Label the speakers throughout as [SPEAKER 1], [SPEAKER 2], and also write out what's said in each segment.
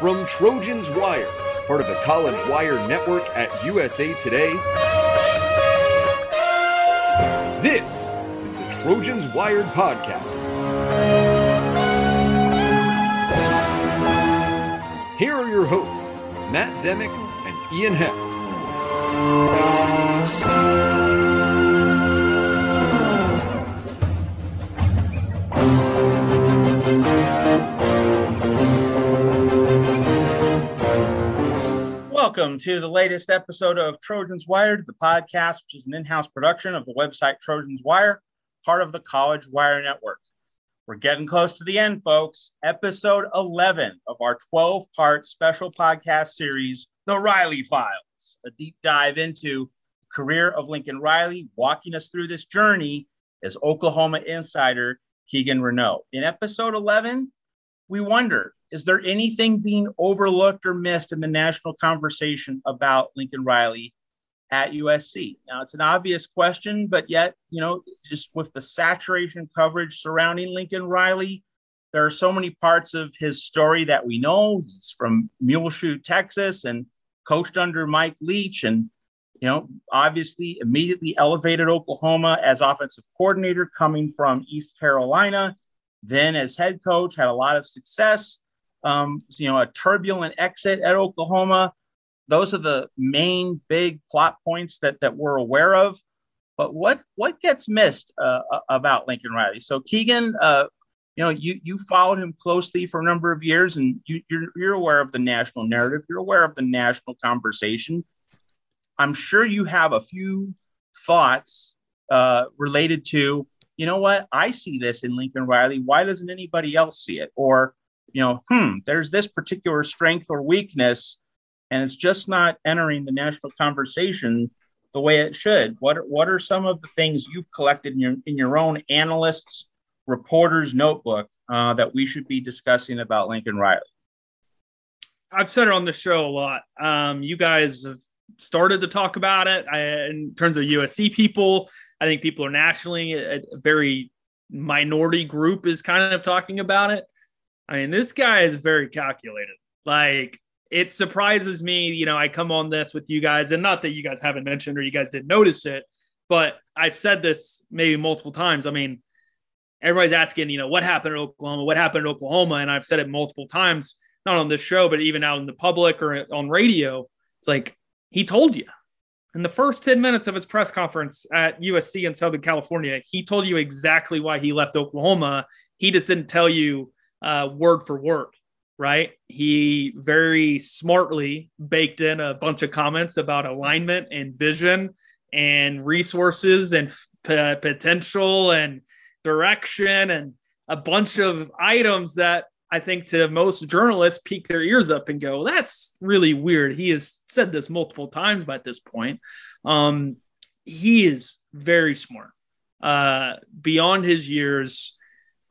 [SPEAKER 1] From Trojans Wire, part of the College Wire network at USA Today, this is the Trojans Wired Podcast. Here are your hosts, Matt Zemek and Ian Hest.
[SPEAKER 2] Welcome to the latest episode of Trojans Wired, the podcast, which is an in house production of the website Trojans Wire, part of the College Wire Network. We're getting close to the end, folks. Episode 11 of our 12 part special podcast series, The Riley Files, a deep dive into the career of Lincoln Riley, walking us through this journey as Oklahoma insider Keegan Reneau. In episode 11, we wondered is there anything being overlooked or missed in the national conversation about Lincoln Riley at USC? Now, it's an obvious question, but yet, you know, just with the saturation coverage surrounding Lincoln Riley, there are so many parts of his story that we know. He's from Muleshoe, Texas, and coached under Mike Leach, and you know, obviously immediately elevated Oklahoma as offensive coordinator coming from East Carolina. Then, as head coach, had a lot of success um, you know, a turbulent exit at Oklahoma. Those are the main big plot points that that we're aware of. But what what gets missed uh, about Lincoln Riley? So Keegan, uh, you know, you you followed him closely for a number of years, and you, you're you're aware of the national narrative. You're aware of the national conversation. I'm sure you have a few thoughts uh, related to, you know what, I see this in Lincoln Riley. Why doesn't anybody else see it? Or you know, hmm, there's this particular strength or weakness, and it's just not entering the national conversation the way it should. What are, what are some of the things you've collected in your in your own analysts reporters notebook uh, that we should be discussing about Lincoln Riley?
[SPEAKER 3] I've said it on the show a lot. Um, you guys have started to talk about it I, in terms of USC people. I think people are nationally a, a very minority group is kind of talking about it. I mean, this guy is very calculated. Like, it surprises me. You know, I come on this with you guys, and not that you guys haven't mentioned or you guys didn't notice it, but I've said this maybe multiple times. I mean, everybody's asking, you know, what happened in Oklahoma? What happened in Oklahoma? And I've said it multiple times, not on this show, but even out in the public or on radio. It's like, he told you. In the first 10 minutes of his press conference at USC in Southern California, he told you exactly why he left Oklahoma. He just didn't tell you uh, word for word, right? He very smartly baked in a bunch of comments about alignment and vision and resources and p- potential and direction and a bunch of items that I think to most journalists pique their ears up and go, that's really weird. He has said this multiple times by this point. Um, he is very smart, uh, beyond his years.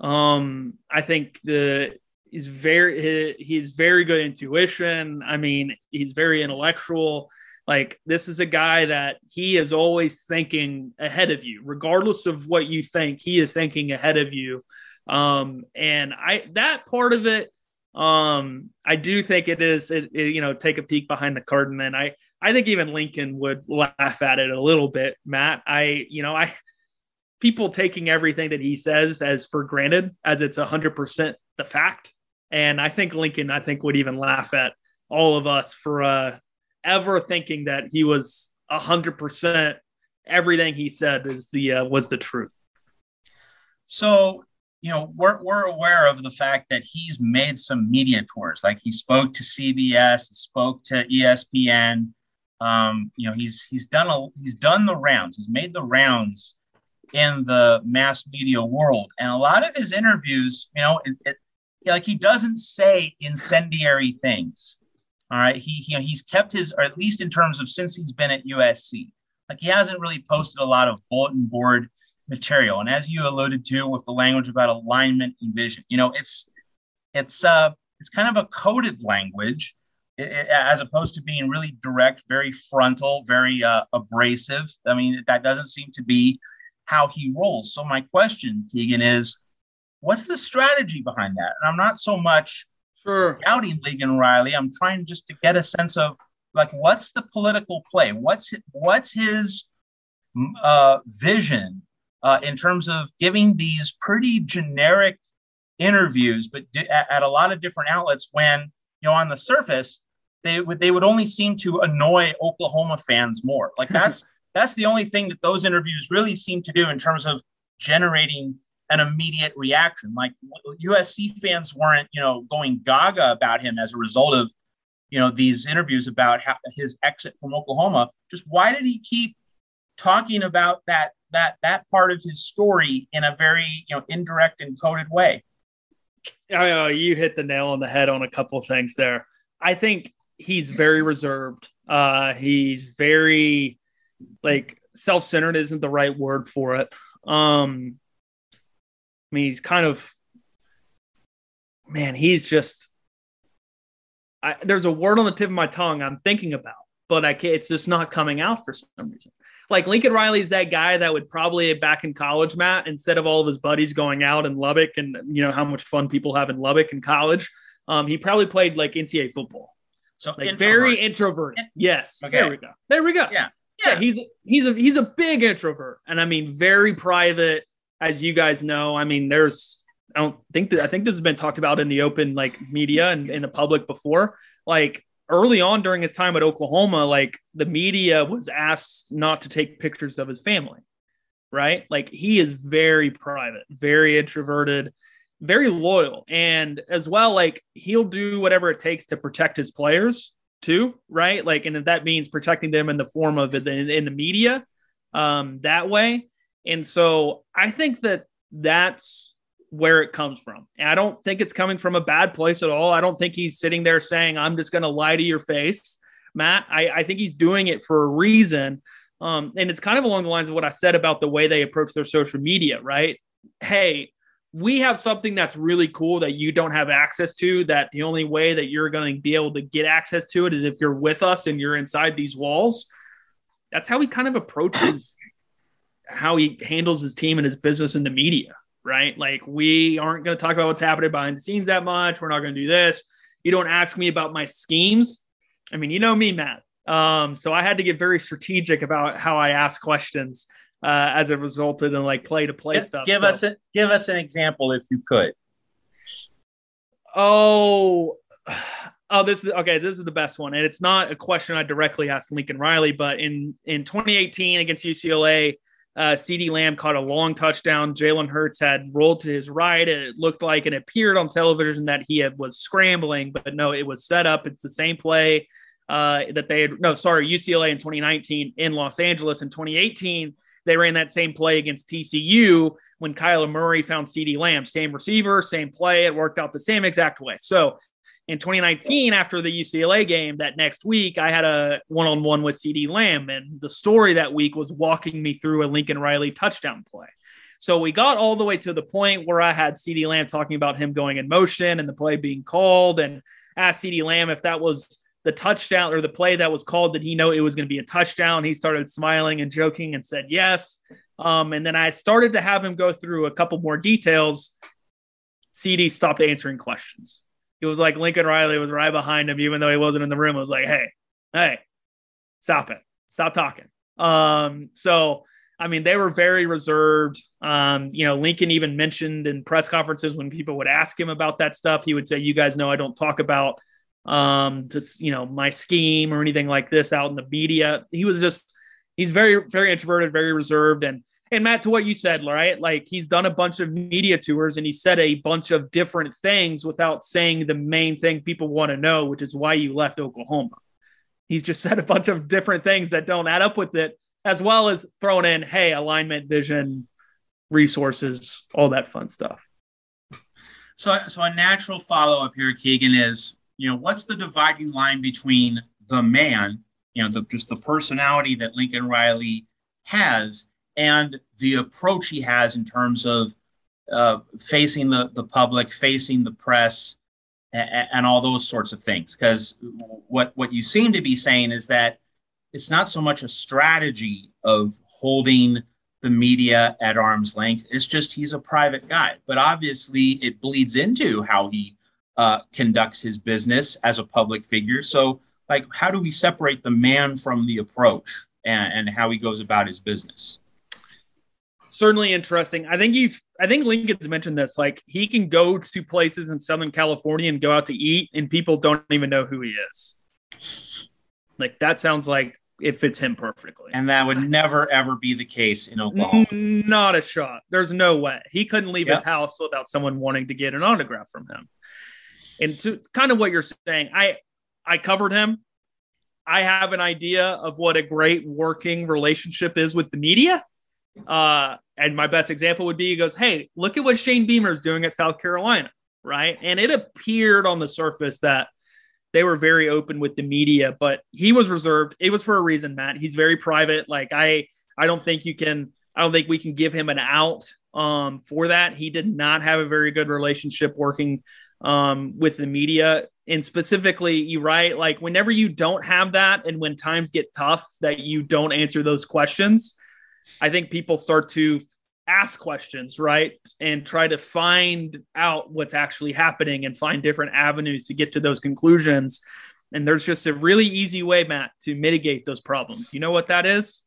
[SPEAKER 3] Um, I think the he's very he, he's very good intuition. I mean, he's very intellectual. Like this is a guy that he is always thinking ahead of you, regardless of what you think. He is thinking ahead of you. Um, and I that part of it, um, I do think it is. It, it, you know, take a peek behind the curtain, and I I think even Lincoln would laugh at it a little bit, Matt. I you know I people taking everything that he says as for granted, as it's 100% the fact. And I think Lincoln, I think, would even laugh at all of us for uh, ever thinking that he was 100% everything he said is the uh, was the truth.
[SPEAKER 2] So, you know, we're, we're aware of the fact that he's made some media tours. Like he spoke to CBS, spoke to ESPN. Um, you know, he's he's done a he's done the rounds. He's made the rounds in the mass media world. And a lot of his interviews, you know, it, it, like he doesn't say incendiary things. All right, he, he you know, he's kept his, or at least in terms of since he's been at USC, like he hasn't really posted a lot of bulletin board material. And as you alluded to with the language about alignment and vision, you know, it's it's uh it's kind of a coded language. as opposed to being really direct, very frontal, very uh, abrasive. I mean, that doesn't seem to be how he rolls. So my question, Keegan, is what's the strategy behind that? And I'm not so much
[SPEAKER 3] sure.
[SPEAKER 2] doubting Lincoln Riley. I'm trying just to get a sense of like what's the political play? What's what's his uh, vision uh, in terms of giving these pretty generic interviews, but di- at a lot of different outlets when you know on the surface they would they would only seem to annoy Oklahoma fans more. Like that's that's the only thing that those interviews really seem to do in terms of generating an immediate reaction. Like USC fans weren't, you know, going gaga about him as a result of, you know, these interviews about how, his exit from Oklahoma. Just why did he keep talking about that that that part of his story in a very, you know, indirect and coded way?
[SPEAKER 3] Know you hit the nail on the head on a couple things there. I think he's very reserved. Uh, he's very like self-centered isn't the right word for it. Um, I mean, he's kind of man. He's just. I, there's a word on the tip of my tongue I'm thinking about, but I can't, it's just not coming out for some reason. Like Lincoln Riley's that guy that would probably back in college, Matt, instead of all of his buddies going out in Lubbock and you know how much fun people have in Lubbock in college, um, he probably played like NCAA football.
[SPEAKER 2] So
[SPEAKER 3] like
[SPEAKER 2] introvert.
[SPEAKER 3] very introverted. Yes.
[SPEAKER 2] Okay.
[SPEAKER 3] There we go. There we go.
[SPEAKER 2] Yeah.
[SPEAKER 3] Yeah. He's he's a he's a big introvert, and I mean very private, as you guys know. I mean, there's I don't think that I think this has been talked about in the open like media and in the public before. Like early on during his time at Oklahoma, like the media was asked not to take pictures of his family, right? Like he is very private, very introverted, very loyal, and as well, like he'll do whatever it takes to protect his players too, right? Like, and if that means protecting them in the form of the, in the media, um, that way. And so I think that that's where it comes from. And I don't think it's coming from a bad place at all. I don't think he's sitting there saying, I'm just going to lie to your face, Matt. I, I think he's doing it for a reason. Um, and it's kind of along the lines of what I said about the way they approach their social media, right? Hey, we have something that's really cool that you don't have access to. That the only way that you're going to be able to get access to it is if you're with us and you're inside these walls. That's how he kind of approaches how he handles his team and his business in the media, right? Like, we aren't going to talk about what's happening behind the scenes that much. We're not going to do this. You don't ask me about my schemes. I mean, you know me, Matt. Um, so I had to get very strategic about how I ask questions uh, as it resulted in like play to play stuff.
[SPEAKER 2] Give
[SPEAKER 3] So-
[SPEAKER 2] us a, give us an example if you could.
[SPEAKER 3] Oh, oh, this is okay. This is the best one, and it's not a question I directly asked Lincoln Riley, but in in 2018 against UCLA, uh, CeeDee Lamb caught a long touchdown. Jalen Hurts had rolled to his right. It looked like it appeared on television that he had, was scrambling, but no, it was set up. It's the same play uh, that they had. No, sorry, UCLA in 2019 in Los Angeles in 2018. They ran that same play against TCU when Kyler Murray found CeeDee Lamb. Same receiver, same play. It worked out the same exact way. So in 2019, after the UCLA game, that next week, I had a one on one with CeeDee Lamb. And the story that week was walking me through a Lincoln Riley touchdown play. So we got all the way to the point where I had CeeDee Lamb talking about him going in motion and the play being called and asked CeeDee Lamb if that was the touchdown or the play that was called, did he know it was going to be a touchdown? He started smiling and joking and said yes. Um, and then I started to have him go through a couple more details. CeeDee stopped answering questions. It was like Lincoln Riley was right behind him, even though he wasn't in the room. I was like, hey, hey, stop it. Stop talking. Um, so I mean, they were very reserved. Um, you know, Lincoln even mentioned in press conferences when people would ask him about that stuff, he would say, You guys know I don't talk about um just you know my scheme or anything like this out in the media. He was just he's very, very introverted, very reserved. And and Matt, to what you said, right? Like he's done a bunch of media tours and he said a bunch of different things without saying the main thing people want to know, which is why you left Oklahoma. He's just said a bunch of different things that don't add up with it, as well as thrown in, hey, alignment, vision, resources, all that fun stuff.
[SPEAKER 2] So, so a natural follow up here, Keegan, is you know what's the dividing line between the man, you know, the, just the personality that Lincoln Riley has, and the approach he has in terms of uh, facing the the public, facing the press, and, and all those sorts of things. Because what what you seem to be saying is that it's not so much a strategy of holding the media at arm's length. It's just he's a private guy. But obviously, it bleeds into how he uh, conducts his business as a public figure. So, like, how do we separate the man from the approach and, and how he goes about his business?
[SPEAKER 3] Certainly interesting. I think you've, I think Lincoln's mentioned this. Like, he can go to places in Southern California and go out to eat, and people don't even know who he is. Like, that sounds like it fits him perfectly.
[SPEAKER 2] And that would never ever be the case in Oklahoma.
[SPEAKER 3] Not a shot. There's no way. He couldn't leave yep. his house without someone wanting to get an autograph from him. And to kind of what you're saying, I I covered him. I have an idea of what a great working relationship is with the media. Uh, and my best example would be he goes, Hey, look at what Shane Beamer is doing at South Carolina. Right. And it appeared on the surface that they were very open with the media, but he was reserved. It was for a reason, Matt. He's very private. Like I, I don't think you can. I don't think we can give him an out um, for that. He did not have a very good relationship working um, with the media. And specifically, you write like whenever you don't have that, and when times get tough, that you don't answer those questions, I think people start to ask questions, right? And try to find out what's actually happening and find different avenues to get to those conclusions. And there's just a really easy way, Matt, to mitigate those problems. You know what that is?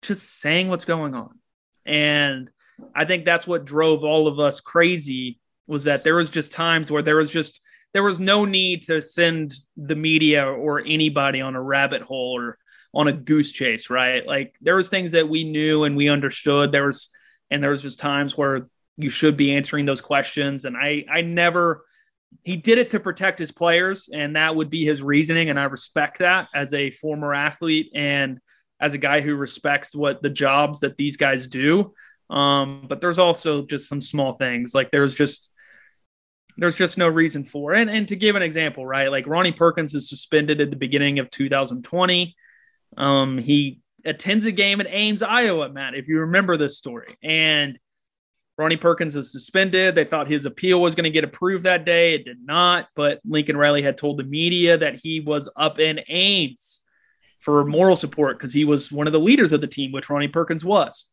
[SPEAKER 3] Just saying what's going on. And I think that's what drove all of us crazy was that there was just times where there was just there was no need to send the media or anybody on a rabbit hole or on a goose chase, right? Like there was things that we knew and we understood. There was and there was just times where you should be answering those questions and i i never he did it to protect his players and that would be his reasoning and i respect that as a former athlete and as a guy who respects what the jobs that these guys do um, but there's also just some small things like there's just there's just no reason for it. And, and to give an example, right? Like Ronnie Perkins is suspended at the beginning of 2020. Um, he attends a game at Ames, Iowa, Matt, if you remember this story. And Ronnie Perkins is suspended. They thought his appeal was going to get approved that day. It did not. But Lincoln Riley had told the media that he was up in Ames for moral support because he was one of the leaders of the team, which Ronnie Perkins was.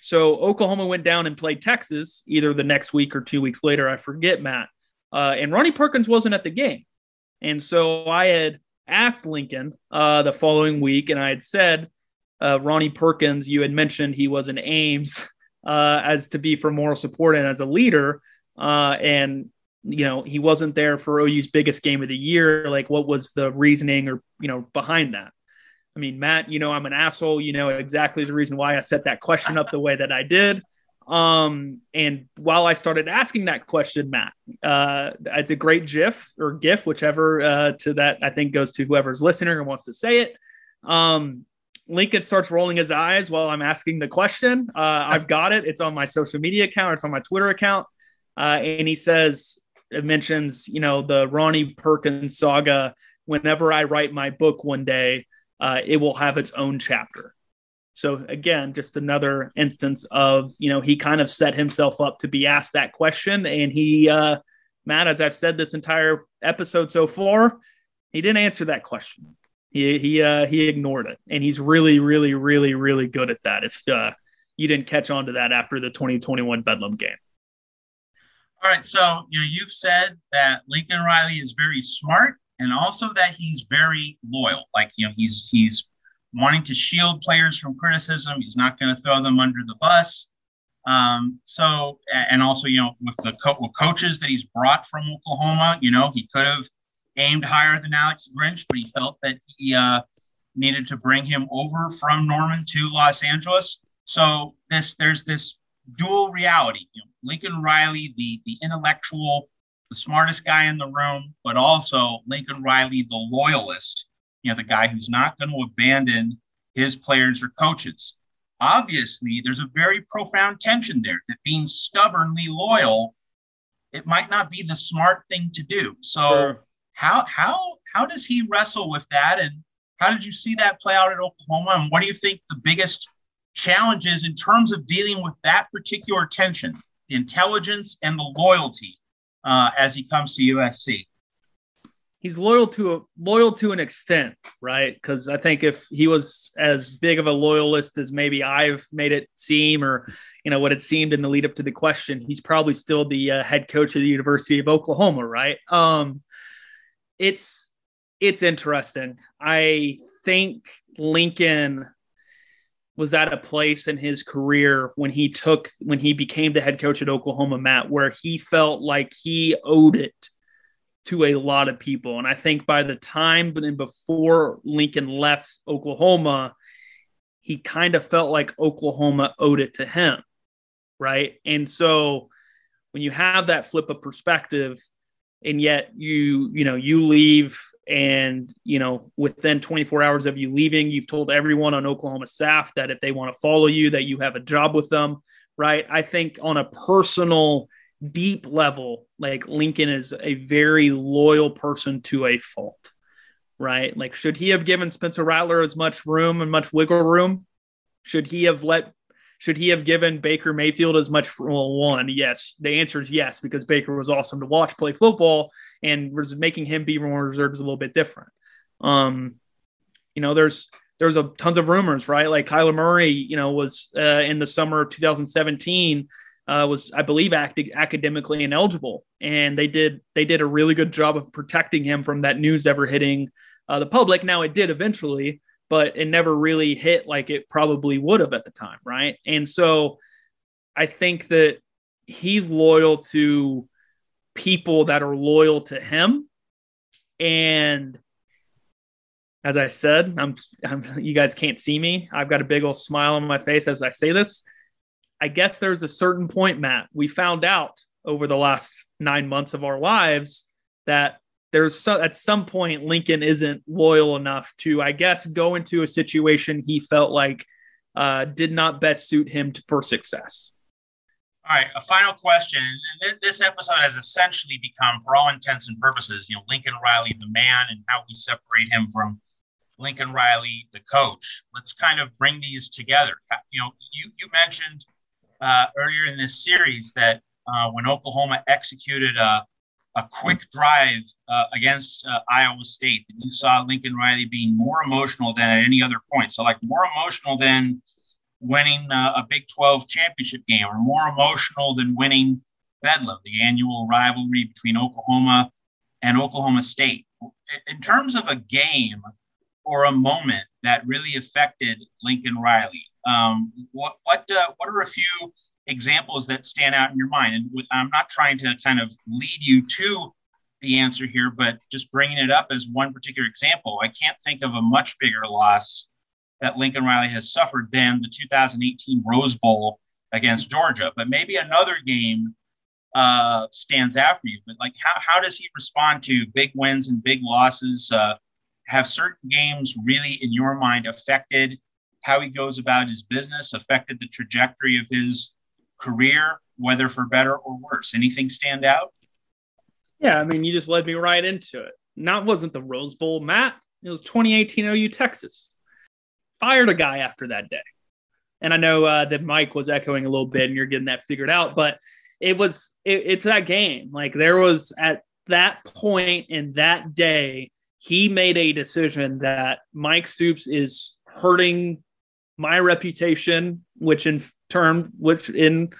[SPEAKER 3] So Oklahoma went down and played Texas either the next week or two weeks later. I forget, Matt. Uh, and Ronnie Perkins wasn't at the game. And so I had asked Lincoln uh, the following week, and I had said, uh, Ronnie Perkins, you had mentioned he was in Ames uh, as to be for moral support and as a leader. Uh, and, you know, he wasn't there for OU's biggest game of the year. Like, what was the reasoning or, you know, behind that? I mean, Matt, you know, I'm an asshole. You know exactly the reason why I set that question up the way that I did. Um, and while I started asking that question, Matt, uh, it's a great GIF or GIF, whichever uh, to that I think goes to whoever's listening or wants to say it. Um, Lincoln starts rolling his eyes while I'm asking the question. Uh, I've got it. It's on my social media account. It's on my Twitter account. Uh, and he says, it mentions, you know, the Ronnie Perkins saga. Whenever I write my book one day, uh, it will have its own chapter. So again, just another instance of, you know, he kind of set himself up to be asked that question. And he, uh, Matt, as I've said this entire episode so far, he didn't answer that question. He he uh, he ignored it, and he's really, really, really, really good at that. If uh, you didn't catch on to that after the 2021 Bedlam game.
[SPEAKER 2] All right, so you know you've said that Lincoln Riley is very smart, and also that he's very loyal. Like you know he's he's wanting to shield players from criticism. He's not going to throw them under the bus. Um, so, and also, you know, with the co- with coaches that he's brought from Oklahoma, you know, he could have aimed higher than Alex Grinch, but he felt that he uh, needed to bring him over from Norman to Los Angeles. So this there's this dual reality. You know, Lincoln Riley, the the intellectual, the smartest guy in the room, but also Lincoln Riley, the loyalist. You know, the guy who's not going to abandon his players or coaches. Obviously, there's a very profound tension there that being stubbornly loyal, it might not be the smart thing to do. So. Sure how how how does he wrestle with that, and how did you see that play out at Oklahoma? And what do you think the biggest challenges in terms of dealing with that particular tension, the intelligence and the loyalty, uh, as he comes to USC?
[SPEAKER 3] He's loyal to a loyal to an extent, right? Because I think if he was as big of a loyalist as maybe I've made it seem, or you know what it seemed in the lead up to the question. He's probably still the uh, head coach of the University of Oklahoma, right? Um, it's it's interesting. I think Lincoln was at a place in his career when he took when he became the head coach at Oklahoma, Matt, where he felt like he owed it to a lot of people. And I think by the time but before Lincoln left Oklahoma, he kind of felt like Oklahoma owed it to him. Right. And so when you have that flip of perspective, and yet you, you know, you leave and, you know, within 24 hours of you leaving, you've told everyone on Oklahoma staff that if they want to follow you, that you have a job with them. Right. I think on a personal, deep level, like Lincoln is a very loyal person to a fault, right? Like, should he have given Spencer Rattler as much room and much wiggle room? Should he have let, should he have given Baker Mayfield as much? Well, one, yes. The answer is yes, because Baker was awesome to watch play football and was making him be more reserved is a little bit different. Um, you know, there's, there's a tons of rumors, right? Like Kyler Murray, you know, was uh, in the summer of 2017 uh, was, I believe, act- academically ineligible, and they did they did a really good job of protecting him from that news ever hitting uh, the public. Now it did eventually, but it never really hit like it probably would have at the time, right? And so I think that he's loyal to people that are loyal to him, and as I said, I'm, I'm, you guys can't see me. I've got a big old smile on my face as I say this. I guess there's a certain point, Matt, we found out over the last nine months of our lives that there's so, at some point Lincoln isn't loyal enough to, I guess, go into a situation he felt like uh, did not best suit him for success.
[SPEAKER 2] All right, a final question. This episode has essentially become, for all intents and purposes, you know, Lincoln Riley, the man, and how we separate him from Lincoln Riley, the coach. Let's kind of bring these together. You know, you you mentioned uh, earlier in this series that uh, when Oklahoma executed a, a quick drive uh, against uh, Iowa State, that you saw Lincoln Riley being more emotional than at any other point. So, like more emotional than winning uh, a Big 12 championship game, or more emotional than winning Bedlam, the annual rivalry between Oklahoma and Oklahoma State. In terms of a game or a moment that really affected Lincoln Riley, um, what what uh, what are a few examples that stand out in your mind? And I'm not trying to kind of lead you to the answer here, but just bringing it up as one particular example. I can't think of a much bigger loss that Lincoln Riley has suffered than the 2018 Rose Bowl against Georgia. But maybe another game uh, stands out for you. But like, how, how does he respond to big wins and big losses? Uh, have certain games really, in your mind, affected how he goes about his business affected the trajectory of his career, whether for better or worse? Anything stand out?
[SPEAKER 3] Yeah, I mean, you just led me right into it. Not wasn't the Rose Bowl, Matt. It was 2018 OU Texas. Fired a guy after that day. And I know uh, that Mike was echoing a little bit, and you're getting that figured out. But it was it, it's that game. Like there was at that point in that day, he made a decision that Mike Stoops is hurting my reputation, which in term, which in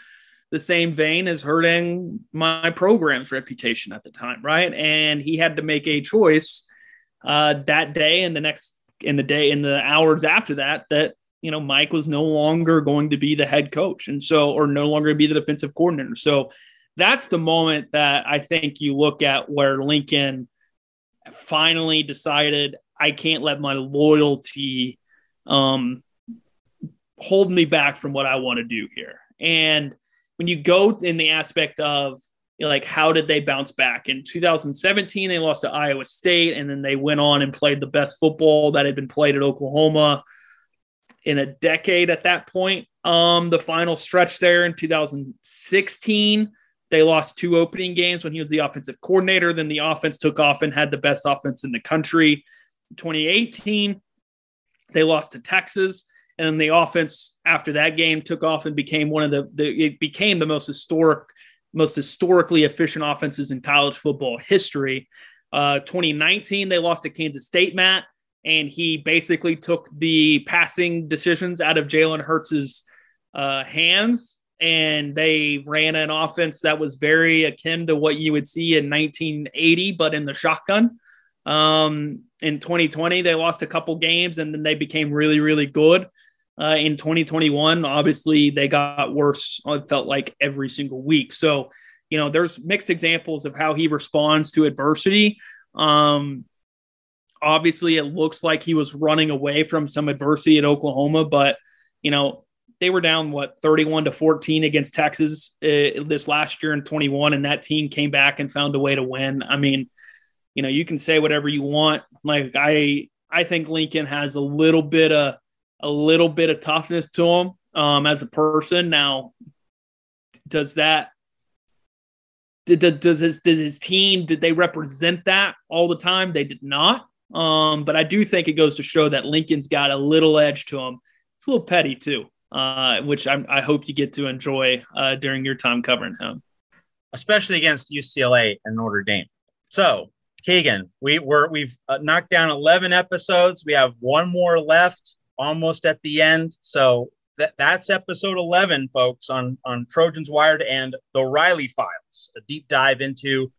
[SPEAKER 3] the same vein is hurting my program's reputation at the time, right? And he had to make a choice uh, that day and the next in the day in the hours after that that you know Mike was no longer going to be the head coach, and so or no longer be the defensive coordinator. So that's the moment that I think you look at where Lincoln finally decided I can't let my loyalty um, hold me back from what I want to do here. And when you go in the aspect of like how did they bounce back? In 2017 they lost to iowa state and then they went on and played the best football that had been played at oklahoma in a decade at that point. Um the final stretch there in 2016 they lost two opening games when he was the offensive coordinator then the offense took off and had the best offense in the country. 2018 they lost to texas and the offense after that game took off and became one of the, the it became the most historic most historically efficient offenses in college football history uh, 2019 they lost to kansas state matt and he basically took the passing decisions out of jalen hurts's uh, hands and they ran an offense that was very akin to what you would see in 1980, but in the shotgun. Um, in 2020, they lost a couple games and then they became really, really good. Uh, in 2021, obviously, they got worse. It felt like every single week. So, you know, there's mixed examples of how he responds to adversity. Um, obviously, it looks like he was running away from some adversity at Oklahoma, but, you know, they were down what 31 to 14 against Texas uh, this last year in 21 and that team came back and found a way to win. I mean, you know, you can say whatever you want. Like I I think Lincoln has a little bit of a little bit of toughness to him um, as a person. Now, does that does his does his team did they represent that all the time? They did not. Um, but I do think it goes to show that Lincoln's got a little edge to him. It's a little petty too uh, which I, I, hope you get to enjoy uh, during your time covering him,
[SPEAKER 2] especially against UCLA and Notre Dame. So, Keegan, we were we've uh, knocked down eleven episodes. We have one more left, almost at the end. So that that's episode eleven, folks, on on Trojans Wired and the Riley Files, a deep dive into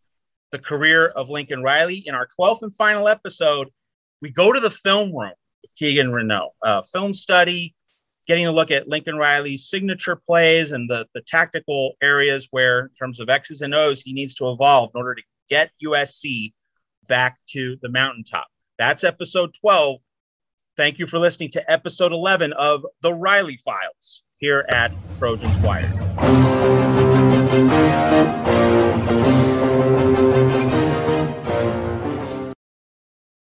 [SPEAKER 2] the career of Lincoln Riley. In our twelfth and final episode, we go to the film room with Keegan Reneau, film study getting a look at Lincoln Riley's signature plays and the, the tactical areas where, in terms of X's and O's, he needs to evolve in order to get USC back to the mountaintop. That's episode 12. Thank you for listening to episode 11 of The Riley Files here at Trojans Wired.